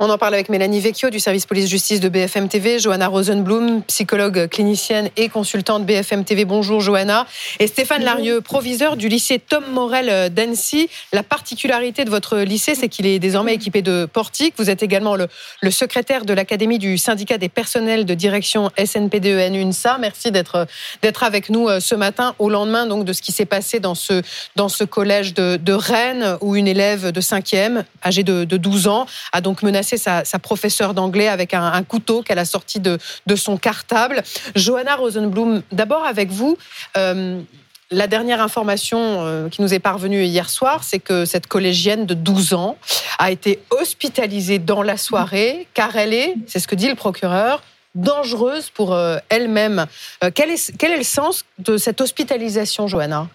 On en parle avec Mélanie Vecchio du service police-justice de BFM TV, Johanna Rosenblum, psychologue clinicienne et consultante BFM TV. Bonjour Johanna. Et Stéphane Larieux, proviseur du lycée Tom Morel d'Annecy. La particularité de votre lycée, c'est qu'il est désormais équipé de portiques. Vous êtes également le, le secrétaire de l'Académie du syndicat des personnels de direction SNPDEN UNSA. Merci d'être avec nous euh, ce matin au lendemain donc de ce qui s'est passé dans ce dans ce collège de, de Rennes où une élève de 5e, âgée de, de 12 ans, a donc menacé sa, professeure d'anglais avec un, couteau qu'elle a sorti de, de, son cartable. Johanna Rosenblum, d'abord avec vous. Euh, la dernière information euh, qui nous est parvenue hier soir, c'est que cette collégienne de 12 ans a été hospitalisée dans la soirée car elle est, c'est ce que dit le procureur, dangereuse pour euh, elle-même. Quel, est, quel est le sens de cette hospitalisation, Johanna?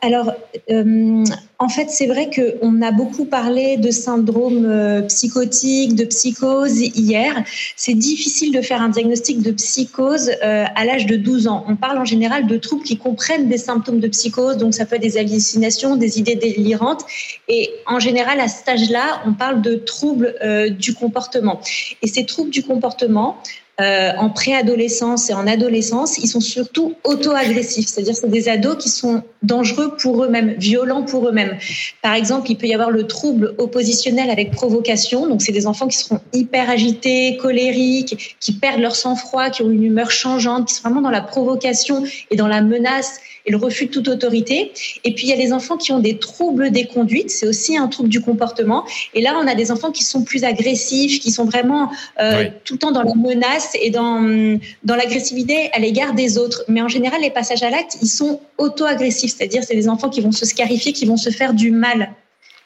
Alors, euh, en fait, c'est vrai qu'on a beaucoup parlé de syndrome euh, psychotique, de psychose hier. C'est difficile de faire un diagnostic de psychose euh, à l'âge de 12 ans. On parle en général de troubles qui comprennent des symptômes de psychose, donc ça peut être des hallucinations, des idées délirantes. Et en général, à cet âge-là, on parle de troubles euh, du comportement. Et ces troubles du comportement, euh, en préadolescence et en adolescence, ils sont surtout auto-agressifs, c'est-à-dire c'est des ados qui sont dangereux pour eux-mêmes, violents pour eux-mêmes. Par exemple, il peut y avoir le trouble oppositionnel avec provocation, donc c'est des enfants qui seront hyper agités, colériques, qui perdent leur sang-froid, qui ont une humeur changeante, qui sont vraiment dans la provocation et dans la menace et le refus de toute autorité. Et puis il y a les enfants qui ont des troubles des conduites, c'est aussi un trouble du comportement. Et là, on a des enfants qui sont plus agressifs, qui sont vraiment euh, oui. tout le temps dans la menace et dans, dans l'agressivité à l'égard des autres. Mais en général, les passages à l'acte, ils sont auto-agressifs, c'est-à-dire c'est des enfants qui vont se scarifier, qui vont se faire du mal.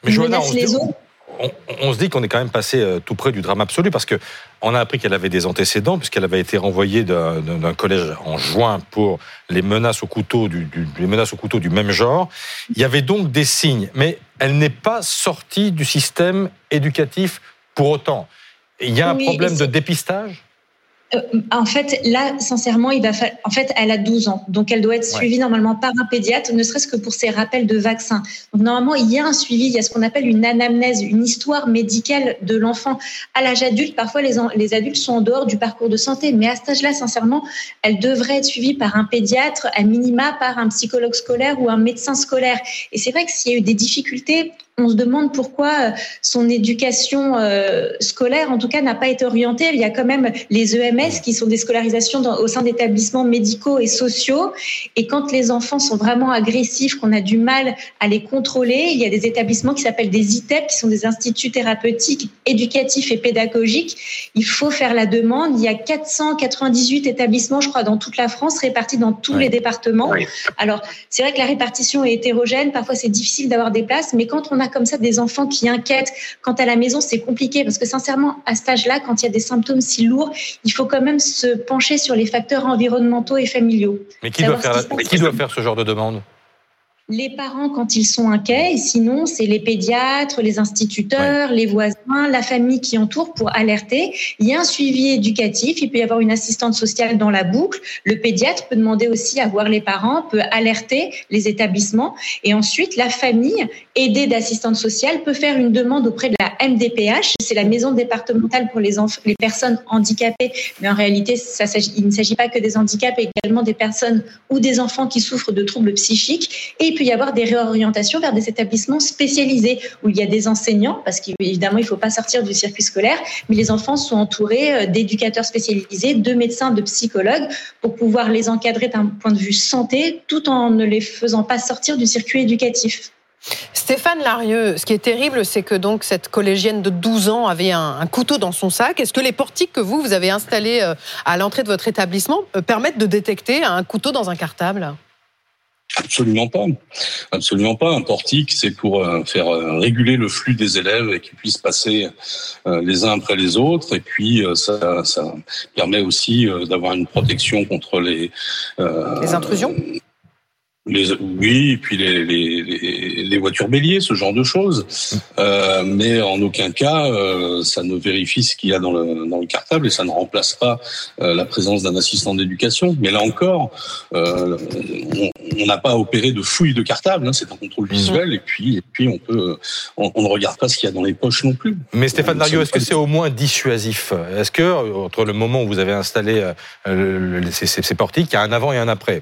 Mais Johanna, on les autres on, on, se dit qu'on est quand même passé euh, tout près du drame absolu parce que on a appris qu'elle avait des antécédents puisqu'elle avait été renvoyée d'un collège en juin pour les menaces au couteau du, du, les menaces au couteau du même genre. Il y avait donc des signes, mais elle n'est pas sortie du système éducatif pour autant. Il y a un oui, problème de dépistage? En fait, là, sincèrement, il va. En fait, elle a 12 ans, donc elle doit être suivie ouais. normalement par un pédiatre, ne serait-ce que pour ses rappels de vaccins. Donc normalement, il y a un suivi, il y a ce qu'on appelle une anamnèse, une histoire médicale de l'enfant à l'âge adulte. Parfois, les, les adultes sont en dehors du parcours de santé, mais à cet âge-là, sincèrement, elle devrait être suivie par un pédiatre, à minima par un psychologue scolaire ou un médecin scolaire. Et c'est vrai que s'il y a eu des difficultés, on se demande pourquoi euh, son éducation euh, scolaire, en tout cas, n'a pas été orientée. Il y a quand même les EMS qui sont des scolarisations dans, au sein d'établissements médicaux et sociaux. Et quand les enfants sont vraiment agressifs, qu'on a du mal à les contrôler, il y a des établissements qui s'appellent des ITEP, qui sont des instituts thérapeutiques, éducatifs et pédagogiques. Il faut faire la demande. Il y a 498 établissements, je crois, dans toute la France, répartis dans tous oui. les départements. Oui. Alors, c'est vrai que la répartition est hétérogène. Parfois, c'est difficile d'avoir des places, mais quand on a comme ça des enfants qui inquiètent. Quand à la maison, c'est compliqué parce que sincèrement, à cet âge-là, quand il y a des symptômes si lourds, il faut quand même se pencher sur les facteurs environnementaux et familiaux. Mais qui, doit faire, mais qui doit faire ce genre de demande? Les parents quand ils sont inquiets, et sinon c'est les pédiatres, les instituteurs, ouais. les voisins, la famille qui entoure pour alerter. Il y a un suivi éducatif, il peut y avoir une assistante sociale dans la boucle. Le pédiatre peut demander aussi à voir les parents, peut alerter les établissements et ensuite la famille aidée d'assistante sociale peut faire une demande auprès de la MDPH, c'est la maison départementale pour les, les personnes handicapées, mais en réalité ça, il ne s'agit pas que des handicaps, également des personnes ou des enfants qui souffrent de troubles psychiques et il peut y avoir des réorientations vers des établissements spécialisés où il y a des enseignants, parce qu'évidemment, il ne faut pas sortir du circuit scolaire, mais les enfants sont entourés euh, d'éducateurs spécialisés, de médecins, de psychologues, pour pouvoir les encadrer d'un point de vue santé, tout en ne les faisant pas sortir du circuit éducatif. Stéphane Larieux, ce qui est terrible, c'est que donc cette collégienne de 12 ans avait un, un couteau dans son sac. Est-ce que les portiques que vous, vous avez installés euh, à l'entrée de votre établissement euh, permettent de détecter un couteau dans un cartable? Absolument pas. Absolument pas. Un portique, c'est pour euh, faire euh, réguler le flux des élèves et qu'ils puissent passer euh, les uns après les autres. Et puis, ça, ça permet aussi d'avoir une protection contre les... Les intrusions? Les, oui, et puis les, les, les, voitures béliers, ce genre de choses. Euh, mais en aucun cas, euh, ça ne vérifie ce qu'il y a dans le, dans le cartable et ça ne remplace pas euh, la présence d'un assistant d'éducation. Mais là encore, euh, on n'a pas opéré de fouille de cartable. Hein, c'est un contrôle mhm. visuel et puis et puis on peut, on, on ne regarde pas ce qu'il y a dans les poches non plus. Mais Stéphane Dario, est-ce que c'est au moins dissuasif? Est-ce que entre le moment où vous avez installé ces, ces portiques, il y a un avant et un après?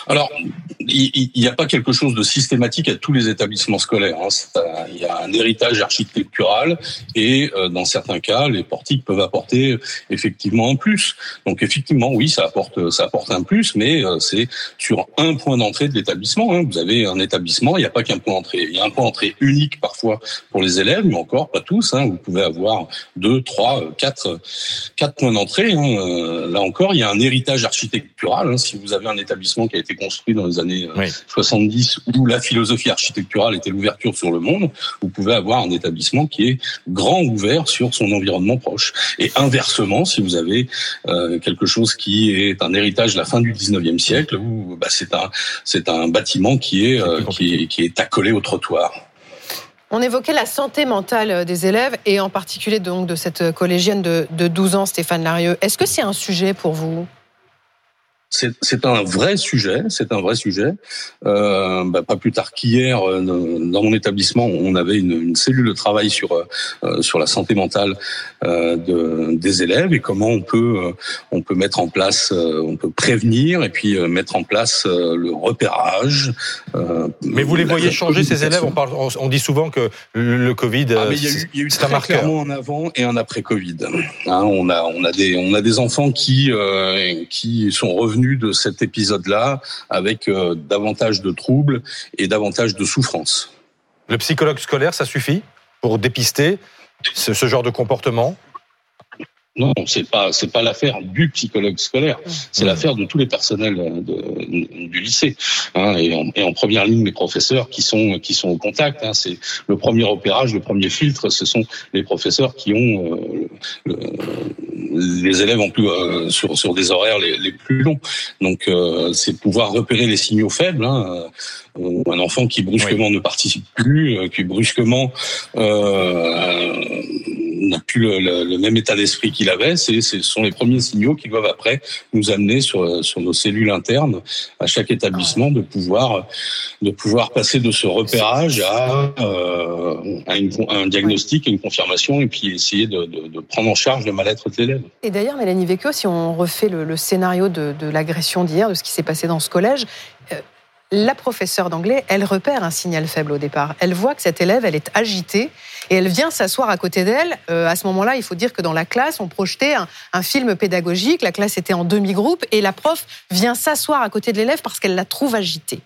alors, il n'y a pas quelque chose de systématique à tous les établissements scolaires. Hein. Il y a un héritage architectural et euh, dans certains cas, les portiques peuvent apporter effectivement un plus. Donc effectivement, oui, ça apporte, ça apporte un plus, mais euh, c'est sur un point d'entrée de l'établissement. Hein. Vous avez un établissement, il n'y a pas qu'un point d'entrée. Il y a un point d'entrée unique parfois pour les élèves, mais encore pas tous. Hein. Vous pouvez avoir deux, trois, quatre, quatre points d'entrée. Euh, là encore, il y a un héritage architectural. Si vous avez un établissement qui a été construit dans les années 70 euh, où la philosophie architecturale était l'ouverture sur le monde, vous pouvez avoir un établissement qui est grand ouvert sur son environnement proche. Et inversement, si vous avez euh, quelque chose qui est un héritage de la fin du 19e siècle, où bah, c'est un c'est un bâtiment qui est, euh, qui est qui est accolé au trottoir. On évoquait la santé mentale des élèves et en particulier donc de cette collégienne de, de 12 ans, Stéphane Larieux. Est-ce que c'est un sujet pour vous? C'est un vrai sujet, c'est un vrai sujet. Euh, bah, pas plus tard qu'hier, euh, dans mon établissement, on avait une, une cellule de travail sur euh, sur la santé mentale euh, de, des élèves et comment on peut euh, on peut mettre en place, on peut prévenir et puis mettre en place le repérage. Mais vous les voyez changer ces élèves? On, parle, on dit souvent que le Covid, ah, il y a eu, y a eu très clairement en avant et en après Covid. Hein, on a on a des on a des enfants qui qui sont revenus de cet épisode-là avec euh, davantage de troubles et davantage de souffrances. Le psychologue scolaire, ça suffit pour dépister ce, ce genre de comportement? Non, c'est pas c'est pas l'affaire du psychologue scolaire, c'est l'affaire de tous les personnels de, du lycée hein, et, en, et, en, première ligne les professeurs qui sont qui sont au contact. Hein, c'est le premier opérage, le premier filtre, ce sont les professeurs qui ont euh, le, les élèves en plus euh, sur sur des horaires les, les plus longs. Donc euh, c'est pouvoir repérer les signaux faibles. Hein, un enfant qui brusquement ne participe plus, qui brusquement n'a plus le, même état d'esprit qu'il avait. C'est, ce sont les premiers signaux qui doivent après nous amener sur, sur nos cellules internes à chaque établissement de pouvoir de pouvoir passer de ce repérage à, euh, un diagnostic, une confirmation, et puis essayer de, de, prendre en charge le mal-être de l'élève. Et d'ailleurs, Mélanie Vecchio, si on refait le, scénario de, de l'agression d'hier, de ce qui s'est passé dans ce collège, euh, la professeure d'anglais, elle repère un signal faible au départ. Elle voit que cette élève, elle est agitée et elle vient s'asseoir à côté d'elle. Euh, à ce moment-là, il faut dire que dans la classe, on projetait un, film pédagogique. La classe était en demi-groupe et la prof vient s'asseoir à côté de l'élève parce qu'elle la trouve agitée.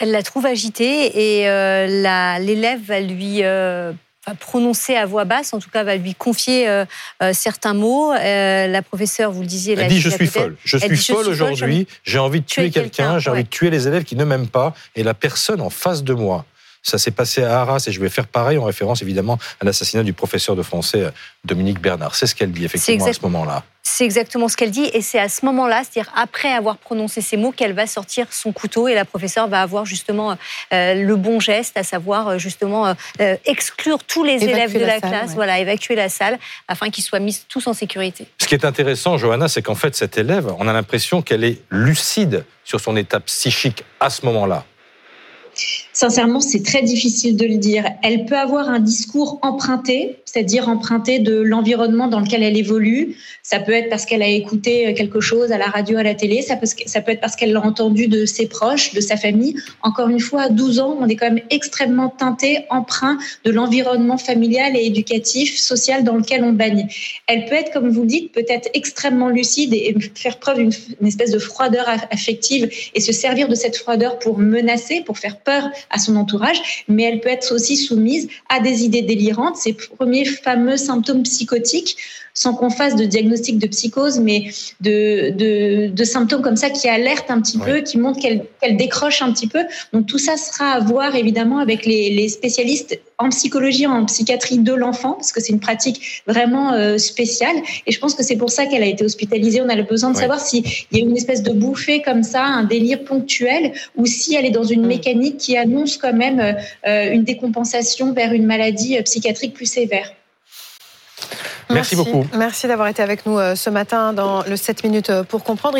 Elle la trouve agitée et euh, l'élève va lui euh, prononcer à voix basse, en tout cas va lui confier euh, euh, certains mots. Euh, la professeure, vous le disiez, elle dit je suis folle, je suis folle aujourd'hui, j'ai envie de tuer quelqu'un, j'ai envie de tuer les élèves qui ne m'aiment pas et la personne en face de moi. Ça s'est passé à Arras et je vais faire pareil en référence évidemment à l'assassinat du professeur de français euh, Dominique Bernard. C'est ce qu'elle dit effectivement à ce moment-là. C'est exactement ce qu'elle dit et c'est à ce moment-là, c'est-à-dire après avoir prononcé ces mots, qu'elle va sortir son couteau et la professeure va avoir justement euh, le bon geste, à savoir euh, justement euh, exclure tous les élèves de la, classe, voilà, évacuer la salle afin qu'ils soient mis tous en sécurité. Ce qui est intéressant, Johanna, c'est qu'en fait cette élève, on a l'impression qu'elle est lucide sur son état psychique à ce moment-là. Sincèrement, c'est très difficile de le dire. Elle peut avoir un discours emprunté, c'est-à-dire emprunté de l'environnement dans lequel elle évolue. Ça peut être parce qu'elle a écouté quelque chose à la radio, à la télé. Ça peut, ça peut être parce qu'elle l'a entendu de ses proches, de sa famille. Encore une fois, à 12 ans, on est quand même extrêmement teinté, emprunt de l'environnement familial et éducatif, social dans lequel on baigne. Elle peut être, comme vous le dites, peut-être extrêmement lucide et faire preuve d'une espèce de froideur affective et se servir de cette froideur pour menacer, pour faire peur à son entourage, mais elle peut être aussi soumise à des idées délirantes, ces premiers fameux symptômes psychotiques, sans qu'on fasse de diagnostic de psychose, mais de, de, de symptômes comme ça qui alertent un petit peu, qui montrent qu'elle décroche un petit peu. Donc tout ça sera à voir évidemment avec les, les spécialistes en psychologie, en psychiatrie de l'enfant, parce que c'est une pratique vraiment euh, spéciale. Et je pense que c'est pour ça qu'elle a été hospitalisée. On a le besoin de savoir s'il y a une espèce de bouffée comme ça, un délire ponctuel, ou si elle est dans une mm. mécanique qui annonce quand même euh, une décompensation vers une maladie euh, psychiatrique plus sévère. Merci, beaucoup. Merci d'avoir été avec nous ce matin dans le 7 minutes pour comprendre.